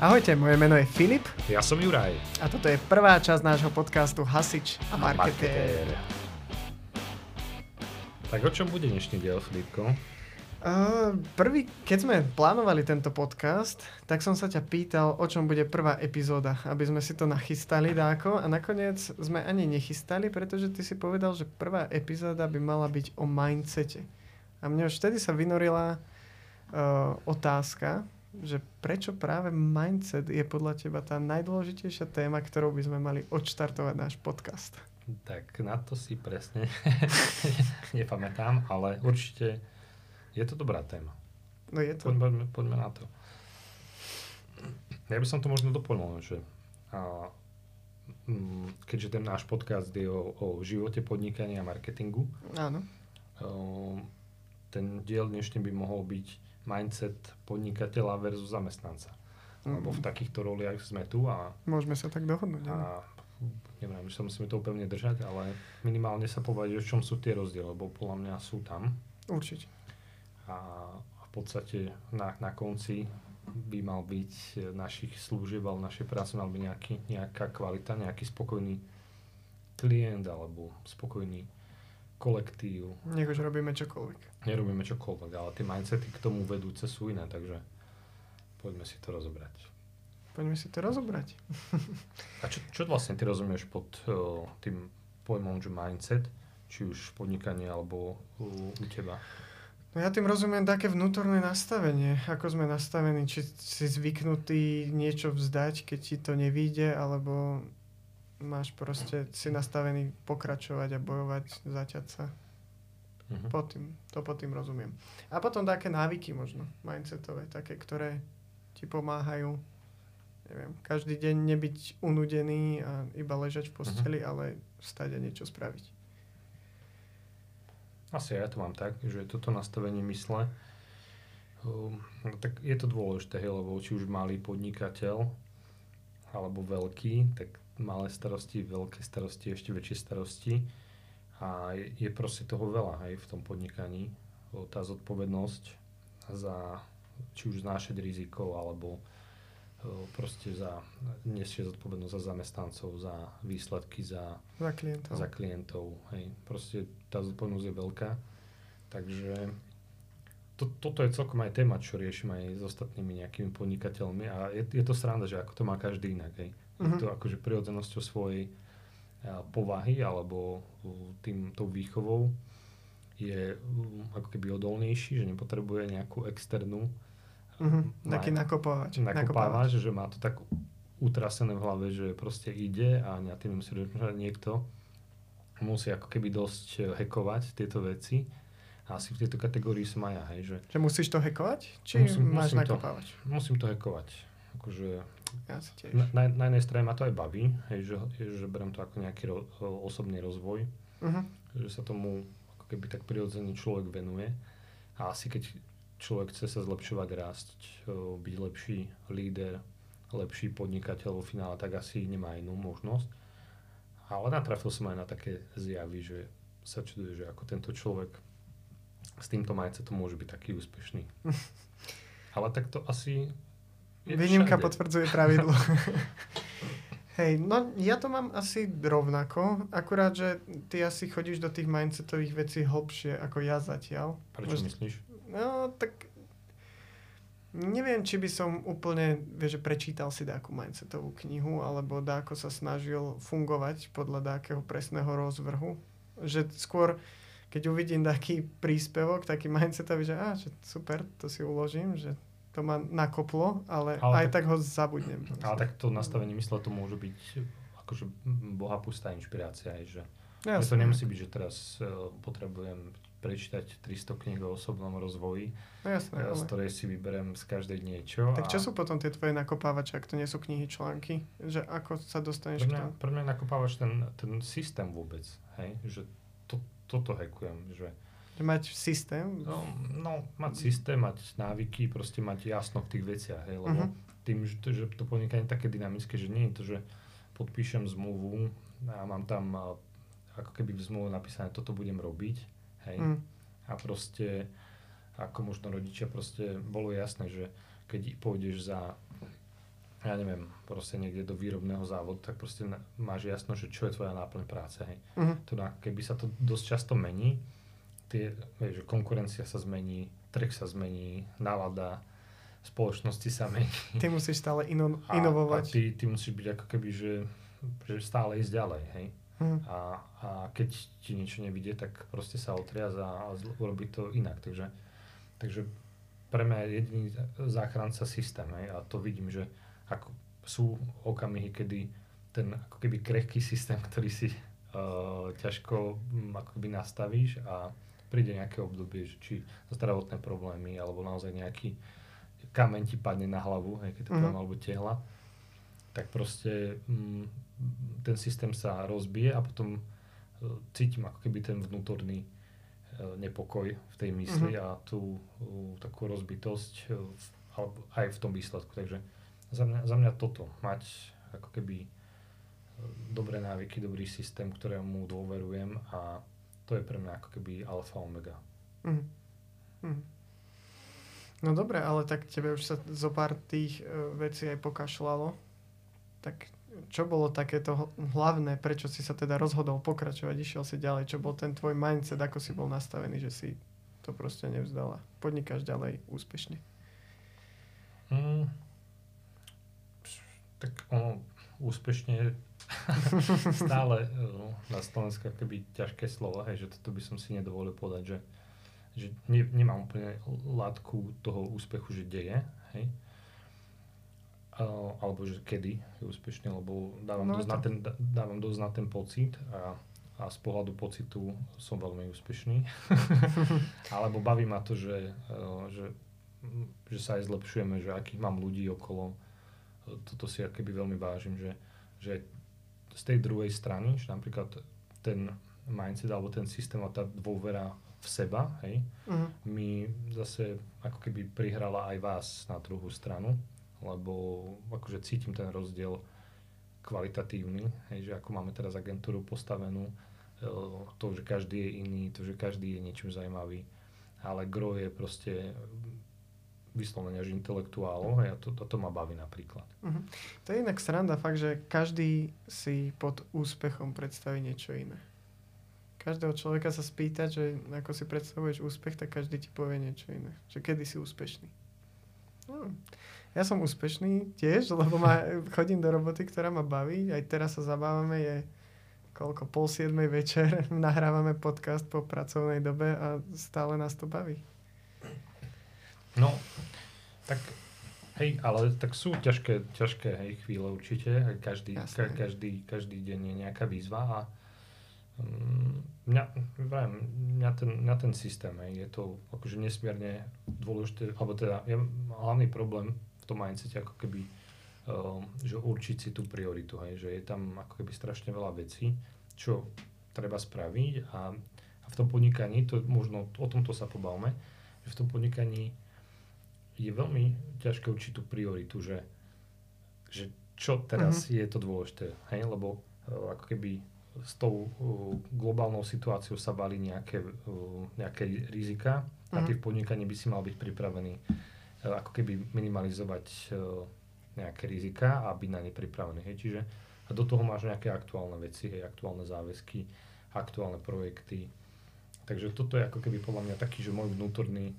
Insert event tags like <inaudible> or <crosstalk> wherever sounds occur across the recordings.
Ahojte, moje meno je Filip Ja som Juraj. a toto je prvá časť nášho podcastu Hasič a marketér. Tak o čom bude dnešný diel, Filipko? Uh, prvý, keď sme plánovali tento podcast, tak som sa ťa pýtal, o čom bude prvá epizóda, aby sme si to nachystali dáko a nakoniec sme ani nechystali, pretože ty si povedal, že prvá epizóda by mala byť o mindsete. A mne už vtedy sa vynorila uh, otázka, že prečo práve mindset je podľa teba tá najdôležitejšia téma, ktorou by sme mali odštartovať náš podcast. Tak na to si presne <laughs> nepamätám, ale určite je to dobrá téma. No je to... Poďme, poďme na to. Ja by som to možno doplnil, že a, mm, keďže ten náš podcast je o, o živote podnikania a marketingu, Áno. o, ten diel dnešný by mohol byť mindset podnikateľa versus zamestnanca. Lebo v takýchto roliach sme tu a Môžeme sa tak dohodnúť. A neviem, že sa musíme to úplne držať, ale minimálne sa povedať, v čom sú tie rozdiely, lebo podľa mňa sú tam. Určite. A v podstate na, na konci by mal byť našich služieb alebo našej práce mal byť nejaký, nejaká kvalita, nejaký spokojný klient alebo spokojný kolektív. Nech už robíme čokoľvek. Nerobíme čokoľvek, ale tie mindsety k tomu vedúce sú iné, takže poďme si to rozobrať. Poďme si to rozobrať. A čo, čo vlastne ty rozumieš pod uh, tým pojmom, že mindset, či už podnikanie alebo u, u teba? No ja tým rozumiem také vnútorné nastavenie, ako sme nastavení, či si zvyknutý niečo vzdať, keď ti to nevíde, alebo máš proste si nastavený pokračovať a bojovať, zaťať sa. Mhm. Pod tým, to pod tým rozumiem. A potom také návyky možno, mindsetové, také, ktoré ti pomáhajú, neviem, každý deň nebyť unudený a iba ležať v posteli, ale stať a niečo spraviť. Asi ja to mám tak, že toto nastavenie mysle, um, no tak je to dôležité, hej, lebo či už malý podnikateľ alebo veľký, tak malé starosti, veľké starosti, ešte väčšie starosti a je, je proste toho veľa hej, v tom podnikaní. Tá zodpovednosť za či už znášať riziko alebo o, proste za nesie zodpovednosť za zamestnancov, za výsledky, za Za klientov. za klientov. Hej. Proste tá zodpovednosť je veľká. Takže to, toto je celkom aj téma, čo riešim aj s ostatnými nejakými podnikateľmi a je, je to sranda, že ako to má každý inak. Hej. Je Mhm. to akože prirodzenosťou svojej a, povahy alebo tým, tou výchovou je ako keby odolnejší, že nepotrebuje nejakú externú Mhm, má- taký nakopovač. nakopávač, že má to tak utrasené v hlave, že proste ide a na tým musí rozmýšľať niekto musí ako keby dosť eh, hackovať tieto veci. Asi v tejto kategórii som aj ja, hej, že Že musíš to hackovať? Či Musím- máš musím to. nakopávač? musím to hackovať. Akože Ja si tiež. na, na, na jednej strane ma to aj baví, hej, že, že berem to ako nejaký ro, osobný rozvoj, Mhm. že sa tomu ako keby tak prirodzene človek venuje. A asi keď človek chce sa zlepšovať, rásť, byť lepší líder, lepší podnikateľ vo finále, tak asi nemá inú možnosť. Ale natrafil som aj na také zjavy, že sa čuduje, že ako tento človek s týmto mindsetom môže byť taký úspešný. <laughs> Ale tak to asi je Výnimka všade. potvrdzuje pravidlo. <laughs> Hej, no ja to mám asi rovnako, akurát, že ty asi chodíš do tých mindsetových vecí hlbšie ako ja zatiaľ. Prečo Možno- myslíš? No, tak neviem, či by som úplne, vieš, že prečítal si dáku mindsetovú knihu, alebo dáko sa snažil fungovať podľa dákeho presného rozvrhu. Že skôr, keď uvidím taký príspevok, taký mindsetový, že, á, že super, to si uložím, že to ma nakoplo, ale, Ale aj tak- tak ho zabudnem. Ale tak to nastavenie mysle to môže byť akože boha pustá inšpirácia, aj, že Ja to nemusí byť, že teraz uh, potrebujem prečítať 300 kníh o osobnom rozvoji, jasné, uh, z ktorej si vyberem z každej niečo. Tak a čo sú potom tie tvoje nakopávače, ak to nie sú knihy, články? Že ako sa dostaneš pre k mňa, tomu? pre mňa nakopávaš ten, ten systém vôbec, hej? že to, toto hackujem, že mať systém? no, no, mať systém, mať návyky, proste mať jasno v tých veciach, hej? lebo Mhm. tým, že to, že to podnikanie je také dynamické, že nie je to, že podpíšem zmluvu a mám tam ako keby v zmluve napísané, toto budem robiť, hej, Mm. a proste ako možno rodičia proste bolo jasné, že keď pôjdeš za ja neviem, proste niekde do výrobného závodu, tak proste máš jasno, že čo je tvoja náplň práce. Hej. Uh-huh. Teda, keby sa to dosť často mení, tie, vieš, že konkurencia sa zmení, trh sa zmení, nálada spoločnosti sa mení. Ty musíš stále ino- <laughs> A, inovovať. a ty, ty musíš byť ako keby, že, že stále ísť ďalej, hej. Uh-huh. A, a keď ti niečo nevidie, tak proste sa otriaz a, a urobí to inak. Takže, takže pre mňa je jediný záchranca systém, hej. A to vidím, že ako sú okamihy, kedy ten ako keby krehký systém, <laughs> ktorý si uh, ťažko um, ako keby nastavíš a príde nejaké obdobie, že či zdravotné problémy alebo naozaj nejaký kameň ti padne na hlavu, hej, keď to Mhm. poviem, alebo tehla, tak proste um, ten systém sa rozbije a potom uh, cítim ako keby ten vnútorný uh, nepokoj v tej mysli Mhm. a tú uh, takú rozbitosť uh, v, alebo aj v tom výsledku. Takže za mňa, za mňa toto, mať ako keby e, dobré návyky, dobrý systém, ktorému dôverujem a to je pre mňa ako keby alfa omega. Mhm. Mhm. No dobre, ale tak tebe už sa zo pár tých uh, vecí aj pokašľalo. Tak čo bolo takéto hl- hlavné, prečo si sa teda rozhodol pokračovať, išiel si ďalej, čo bol ten tvoj mindset, ako si bol nastavený, že si to proste nevzdala. Podnikáš ďalej úspešne. Mm, tak ono úspešne <laughs> stále no, na Slovensku keby ťažké slovo, hej, že toto by som si nedovolil povedať, že, že ne, nemám úplne látku toho úspechu, že deje, hej. Uh, alebo že kedy je úspešný, lebo dávam, No dosť, to- na ten, dá- dávam dosť na ten pocit a, a z pohľadu pocitu som veľmi úspešný. <laughs> alebo baví ma to, že, uh, že, že sa aj zlepšujeme, že akých mám ľudí okolo. Toto si akoby veľmi vážim, že, že z tej druhej strany, že napríklad ten mindset alebo ten systém a tá dôvera v seba, hej, Mhm. mi zase ako keby prihrala aj vás na druhú stranu, lebo akože cítim ten rozdiel kvalitatívny, hej, že ako máme teraz agentúru postavenú, e, to, že každý je iný, to, že každý je niečím zaujímavý, ale gro je proste vyslovene až intelektuálov a to, toto ma baví napríklad. Mhm. To je inak sranda fakt, že každý si pod úspechom predstaví niečo iné. Každého človeka sa spýta, že ako si predstavuješ úspech, tak každý ti povie niečo iné. Že kedy si úspešný. No, ja som úspešný tiež, lebo ma, <laughs> chodím do roboty, ktorá ma baví. Aj teraz sa zabávame, je koľko, pol siedmej večer, <laughs> nahrávame podcast po pracovnej dobe a stále nás to baví. No, tak hej, ale tak sú ťažké, ťažké hej, chvíle určite. Každý, ka, každý, každý deň je nejaká výzva a mm, mňa, vrajím, mňa, ten, mňa ten systém hej, je to akože nesmierne dôležité, alebo teda je hlavný problém v tom mindsete ako keby um, že určiť si tú prioritu, hej, že je tam ako keby strašne veľa vecí, čo treba spraviť a, a v tom podnikaní, to možno o tomto sa pobavme, že v tom podnikaní je veľmi ťažké určiť tú prioritu, že, že čo teraz mm-hmm. je to dôležité, hej, lebo uh, ako keby s tou uh, globálnou situáciou sa bali nejaké, uh, nejaké rizika a ty v podnikaní by si mal byť pripravený uh, ako keby minimalizovať uh, nejaké rizika a byť na ne pripravený. Hej. Čiže a do toho máš nejaké aktuálne veci, hej, aktuálne záväzky, aktuálne projekty. Takže toto je ako keby podľa mňa taký, že môj vnútorný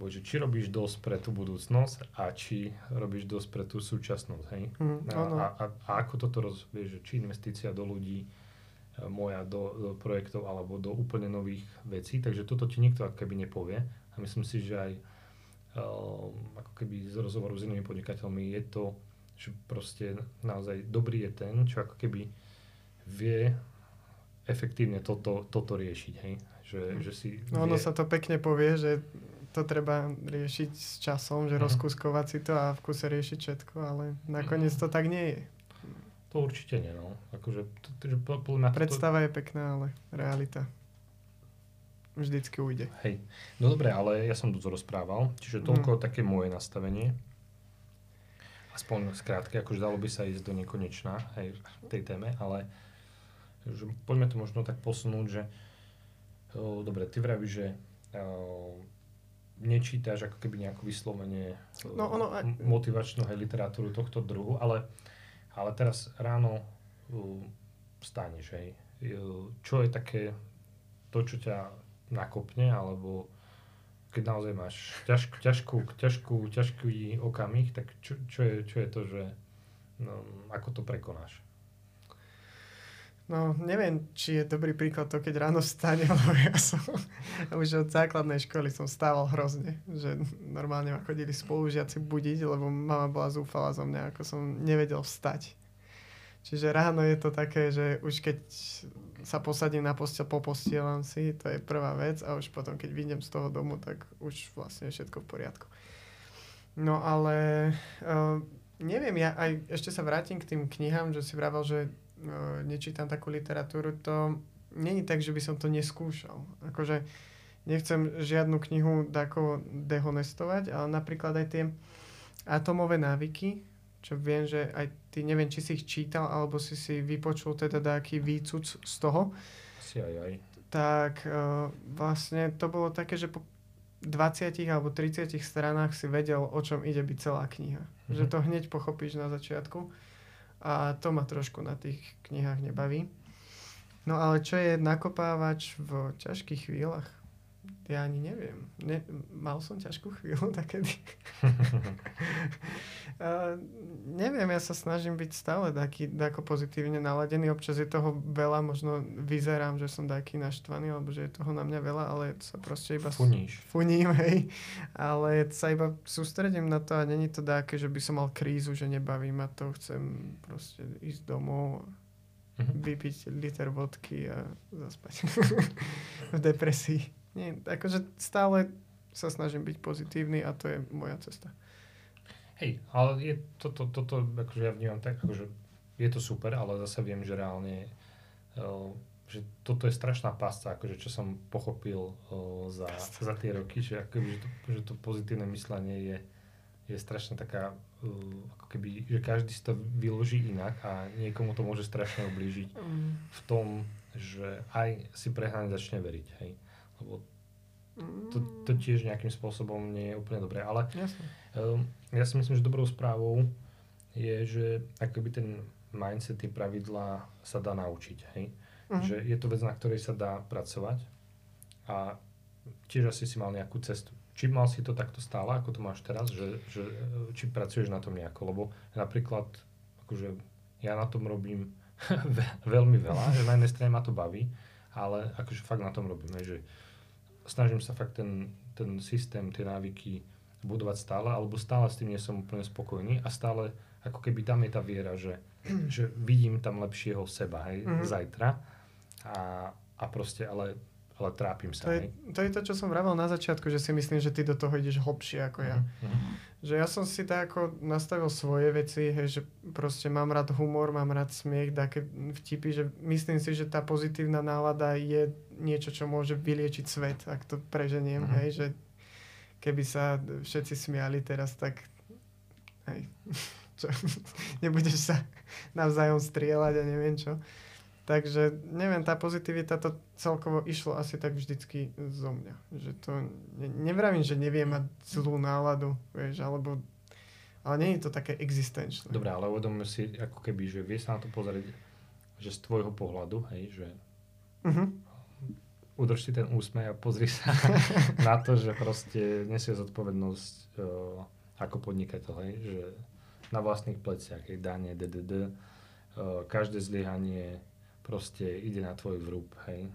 boj, že či robíš dosť pre tú budúcnosť a či robíš dosť pre tú súčasnosť. Hej. Mhm, A, áno. a, a, a ako toto rozvieš, či investícia do ľudí, e, moja do, do projektov alebo do úplne nových vecí, takže toto ti nikto ako keby nepovie a myslím si, že aj um, ako keby z rozhovoru s inými podnikateľmi je to, že proste naozaj dobrý je ten, čo ako keby vie efektívne toto, toto riešiť, hej? Že, že si No ono vie, sa to pekne povie, že to treba riešiť s časom, že Mhm. rozkuskovať si to a v kuse riešiť všetko, ale nakoniec Mhm. to tak nie je. to určite nie, no. Akože, to, to, že po- podľa Predstava je pekná, ale realita vždycky ujde. Hej, no dobre, ale ja som tu rozprával, čiže toľko také moje nastavenie. Aspoň skrátke, akože dalo by sa ísť do nekonečná hej, v tej téme, ale že poďme to možno tak posunúť, že o, dobre, ty vravíš, že o, nečítaš ako keby nejakú vyslovene No, ono aj- m- motivačnú hej, literatúru tohto druhu, ale, ale teraz ráno uh, vstaneš, hej. Uh, Čo je také to, čo ťa nakopne, alebo keď naozaj máš ťažkú, ťažkú, ťažkú, ťažký okamih, tak čo, čo, je, čo je to, že no, ako to prekonáš? No, neviem, či je dobrý príklad to, keď ráno vstane, <laughs> lebo ja som už od základnej školy som stával hrozne, že normálne ma chodili spolužiaci budiť, lebo mama bola zúfala zo mňa, ako som nevedel vstať. Čiže ráno je to také, že už keď sa posadím na postel, popostielam si, to je prvá vec a už potom, keď vyjdem z toho domu, tak už vlastne všetko v poriadku. No ale uh, neviem, ja aj ešte sa vrátim k tým knihám, že si vravel, že nečítam takú literatúru, to není tak, že by som to neskúšal. Akože nechcem žiadnu knihu tako dehonestovať, ale napríklad aj tie atomové návyky, čo viem, že aj ty, neviem, či si ich čítal, alebo si si vypočul teda nejaký výcuc z toho, Asi aj aj. tak uh, vlastne to bolo také, že po 20 alebo 30 stranách si vedel, o čom ide byť celá kniha. Mhm. Že to hneď pochopíš na začiatku a to ma trošku na tých knihách nebaví. No ale čo je nakopávač v ťažkých chvíľach? Ja ani neviem. Ne, mal som ťažkú chvíľu <laughs> takedy. <laughs> uh, neviem, ja sa snažím byť stále taký, tako pozitívne naladený. Občas je toho veľa, možno vyzerám, že som taký naštvaný, alebo že je toho na mňa veľa, ale sa proste iba... Funíš. Funím, <laughs> hej. Ale sa iba sústredím na to a není to také, že by som mal krízu, že nebaví ma to, chcem proste ísť domov, Mhm. vypiť liter vodky a zaspať. v depresii. Nie, akože stále sa snažím byť pozitívny a to je moja cesta. Hej, ale je toto, toto, akože ja vnímam tak, akože je to super, ale zase viem, že reálne uh, že toto je strašná pasca, akože čo som pochopil uh, za, za tie roky, že, akoby, že, to, že to pozitívne myslenie je, je strašne taká, uh, ako keby, že každý si to vyloží inak a niekomu to môže strašne ublížiť Mm. v tom, že aj si prehnane začne veriť, hej. Lebo to, to tiež nejakým spôsobom nie je úplne dobré, ale Jasne. Um, ja si myslím, že dobrou správou je, že akoby ten mindset, tie pravidlá sa dá naučiť, hej? Mhm. Že je to vec, na ktorej sa dá pracovať a tiež asi si mal nejakú cestu. Či mal si to takto stále, ako to máš teraz, že, že e, či pracuješ na tom nejako, lebo napríklad akože ja na tom robím <laughs> ve- veľmi veľa, že na jednej strane ma to baví, ale akože fakt na tom robím, hej, že snažím sa fakt ten, ten systém, tie návyky budovať stále, alebo stále s tým nie som úplne spokojný a stále ako keby tam je tá viera, že, <clears throat> že vidím tam lepšieho seba, hej, Mhm. zajtra a, a proste, ale, ale trápim sa, To je, to je to, čo som vravel na začiatku, že si myslím, že ty do toho ideš hlbšie ako ja. Mhm. Že ja som si tak ako nastavil svoje veci, hej, že proste mám rád humor, mám rád smiech, také vtipy, že myslím si, že tá pozitívna nálada je niečo, čo môže vyliečiť svet, ak to preženiem, Mhm. hej, že keby sa všetci smiali teraz, tak hej, <laughs> čo, nebudeš sa navzájom strieľať a neviem čo. Takže, neviem, tá pozitivita to celkovo išlo asi tak vždycky zo mňa. Že to, ne, nevravím, že neviem mať zlú náladu, vieš, alebo, ale nie je to také existenčné. Dobre, ale uvedomujem si ako keby, že vie sa na to pozrieť, že z tvojho pohľadu, hej, že Uh-huh. udrž si ten úsmej a pozri sa <laughs> na to, že proste nesie zodpovednosť uh, ako podnikateľ, hej, že na vlastných pleciach, hej, dane, DDD, uh, každé zlyhanie proste ide na tvoj vrúb, hej.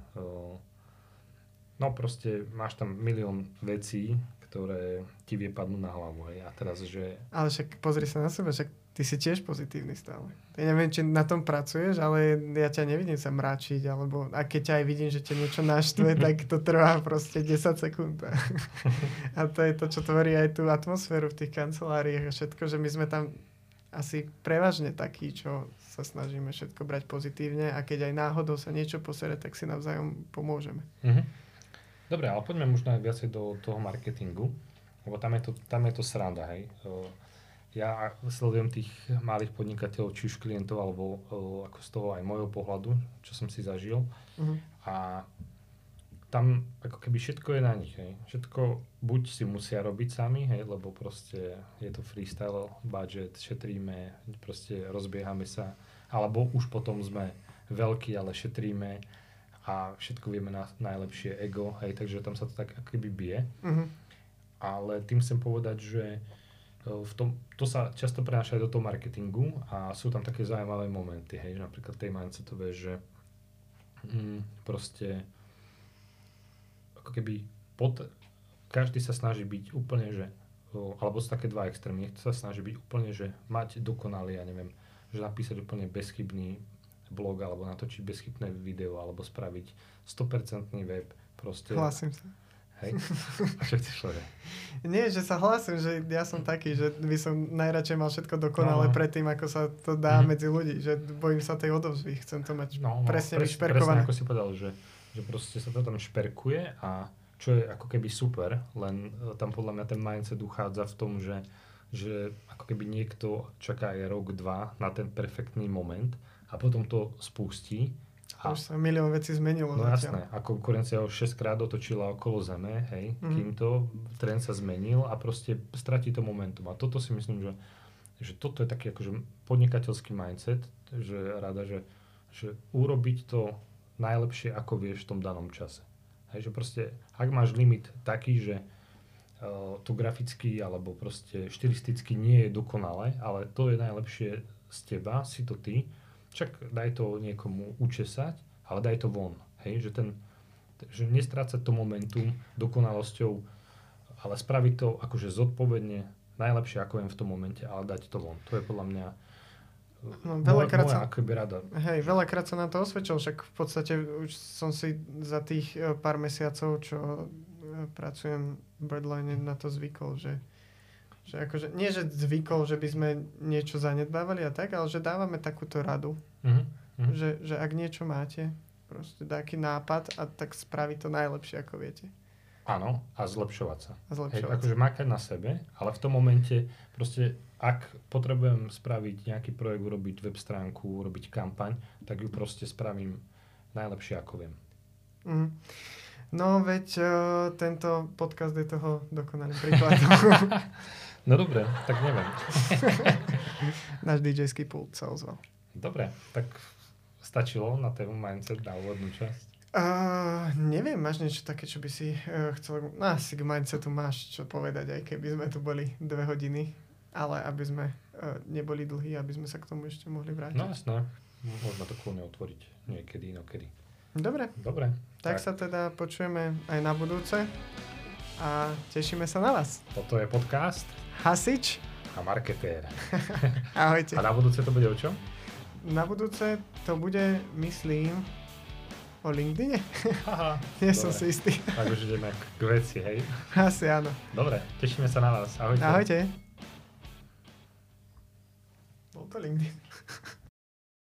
No proste máš tam milión vecí, ktoré ti vie padnúť na hlavu, hej, a teraz, že Ale však pozri sa na seba, však ty si tiež pozitívny stále. Ja neviem, či na tom pracuješ, ale ja ťa nevidím sa mračiť, alebo a keď ťa aj vidím, že ťa niečo naštve, <laughs> tak to trvá proste 10 sekúnd. <laughs> a to je to, čo tvorí aj tú atmosféru v tých kanceláriách a všetko, že my sme tam asi prevažne takí, čo sa snažíme všetko brať pozitívne a keď aj náhodou sa niečo posere, tak si navzájom pomôžeme. Mhm. Dobre, ale poďme možno aj viacej do toho marketingu, lebo tam je to, tam je to sranda, hej. Ja sledujem tých malých podnikateľov, či už klientov, alebo ako z toho aj môjho pohľadu, čo som si zažil. Uh-huh. A tam ako keby všetko je na nich, hej. Všetko buď si musia robiť sami, hej, lebo proste je to freestyle, budget, šetríme, proste rozbiehame sa, alebo už potom sme veľkí, ale šetríme a všetko vieme na najlepšie ego, hej, takže tam sa to tak ako keby bije. Mhm. Ale tým chcem povedať, že e, v tom, to sa často prenáša aj do toho marketingu a sú tam také zaujímavé momenty, hej, napríklad tej mindsetové, že mm, proste ako keby pod, každý sa snaží byť úplne, že alebo sú také dva extrémy, niekto sa snaží byť úplne, že mať dokonalý, ja neviem, že napísať úplne bezchybný blog alebo natočiť bezchybné video alebo spraviť 100% web, proste. Hlasím sa. Hej? A čo chceš povedať? <laughs> Nie, že sa hlasím, že ja som taký, že by som najradšej mal všetko dokonale No. predtým, ako sa to dá Mhm. medzi ľudí, že bojím sa tej odozvy, chcem to mať No, no, presne pres- vyšperkované. Presne ako si povedal, že, že proste sa to tam šperkuje a čo je ako keby super, len e, tam podľa mňa ten mindset uchádza v tom, že, že ako keby niekto čaká aj rok, dva na ten perfektný moment a potom to spustí A už sa milión vecí zmenilo No zatiaľ. jasné, a konkurencia ho 6 krát otočila okolo Zeme, hej, Mhm. kým to trend sa zmenil a proste stratí to momentum. A toto si myslím, že, že toto je taký akože podnikateľský mindset, že rada, že, že urobiť to najlepšie, ako vieš v tom danom čase. Hej, že proste, ak máš limit taký, že uh, to graficky alebo proste štilisticky nie je dokonalé, ale to je najlepšie z teba, si to ty, však daj to niekomu učesať, ale daj to von. Hej, že, ten, že nestrácať to momentum dokonalosťou, ale spraviť to akože zodpovedne, najlepšie ako viem v tom momente, ale dať to von. To je podľa mňa No, veľakrát moja sa- akoby rada. Hej, veľakrát sa nám to osvedčilo, však v podstate už som si za tých e, pár mesiacov, čo e, pracujem v Birdline, na to zvykol, že, že akože, nie že zvykol, že by sme niečo zanedbávali a tak, ale že dávame takúto radu, Mhm. Mhm. že, že ak niečo máte, proste taký nápad a tak spraviť to najlepšie, ako viete. Áno, a zlepšovať sa. A Hej, zlepšovať. akože makať na sebe, ale v tom momente proste, ak potrebujem spraviť nejaký projekt, urobiť web stránku, urobiť kampaň, tak ju proste spravím najlepšie, ako viem. Mhm. No, veď uh, tento podcast je toho dokonalým príkladom. <laughs> No dobre, tak neviem. <laughs> Náš DJ-ský pult sa ozval. Dobre, tak stačilo na tému mindset na úvodnú časť. Uh, neviem, máš niečo také, čo by si uh, chcel... No asi k mindsetu máš čo povedať, aj keby sme tu boli dve hodiny, ale aby sme uh, neboli dlhí, aby sme sa k tomu ešte mohli vrátiť. No jasné, môžeme to kľudne otvoriť niekedy, inokedy. Dobre, Dobre, tak, sa teda počujeme aj na budúce a tešíme sa na vás. toto je podcast Hasič, a marketér. <laughs> ahojte. A na budúce to bude o čom? Na budúce to bude, myslím, o LinkedIne? Haha, <laughs> Nie som dobre. si istý. Tak už ideme k veci, hej? Asi áno. Dobre, tešíme sa na vás. Ahojte. Ahojte. Bol to LinkedIn. <laughs>